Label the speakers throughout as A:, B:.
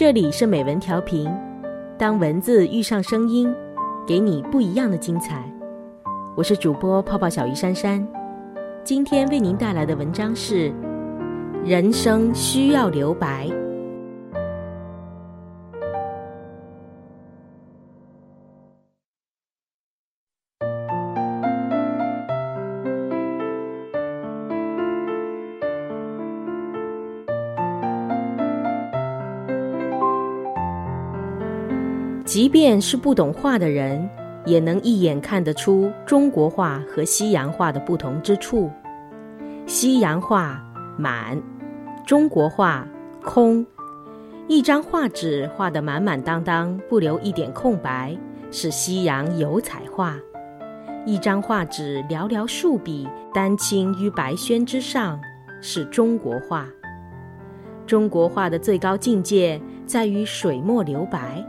A: 这里是美文调频，当文字遇上声音，给你不一样的精彩。我是主播泡泡小鱼珊珊，今天为您带来的文章是：人生需要留白。即便是不懂画的人，也能一眼看得出中国画和西洋画的不同之处。西洋画满，中国画空。一张画纸画得满满当当，不留一点空白，是西洋油彩画；一张画纸寥寥数笔，丹青于白宣之上，是中国画。中国画的最高境界在于水墨留白。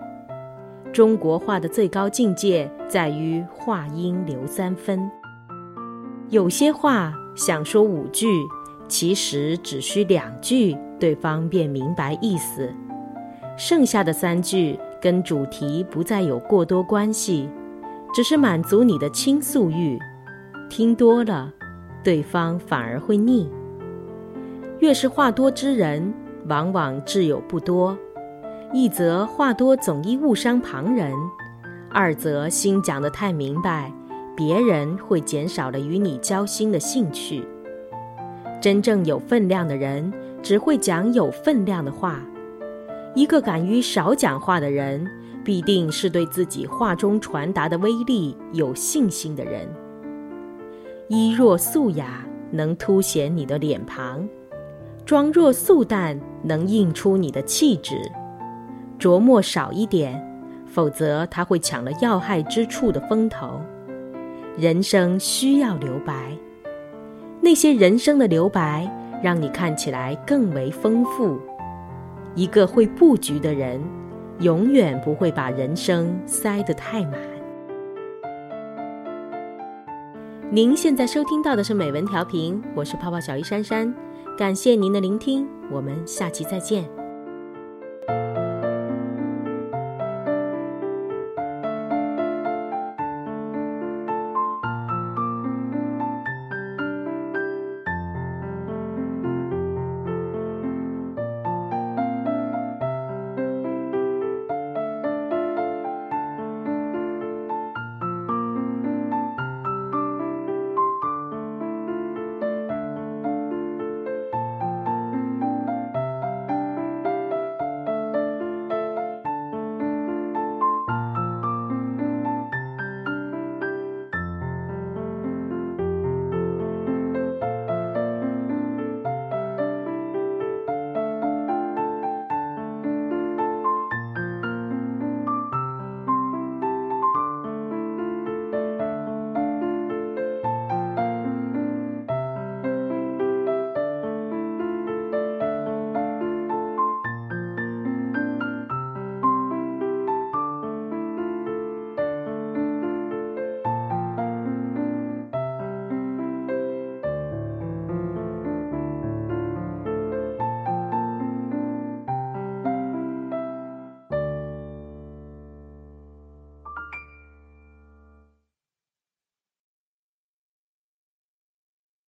A: 中国画的最高境界在于画音留三分。有些话想说五句，其实只需两句，对方便明白意思。剩下的三句跟主题不再有过多关系，只是满足你的倾诉欲。听多了，对方反而会腻。越是话多之人，往往挚友不多。一则话多总易误伤旁人，二则心讲得太明白，别人会减少了与你交心的兴趣。真正有分量的人，只会讲有分量的话。一个敢于少讲话的人，必定是对自己话中传达的威力有信心的人。衣若素雅，能凸显你的脸庞；妆若素淡，能映出你的气质。琢磨少一点，否则他会抢了要害之处的风头。人生需要留白，那些人生的留白，让你看起来更为丰富。一个会布局的人，永远不会把人生塞得太满。您现在收听到的是美文调频，我是泡泡小鱼珊珊，感谢您的聆听，我们下期再见。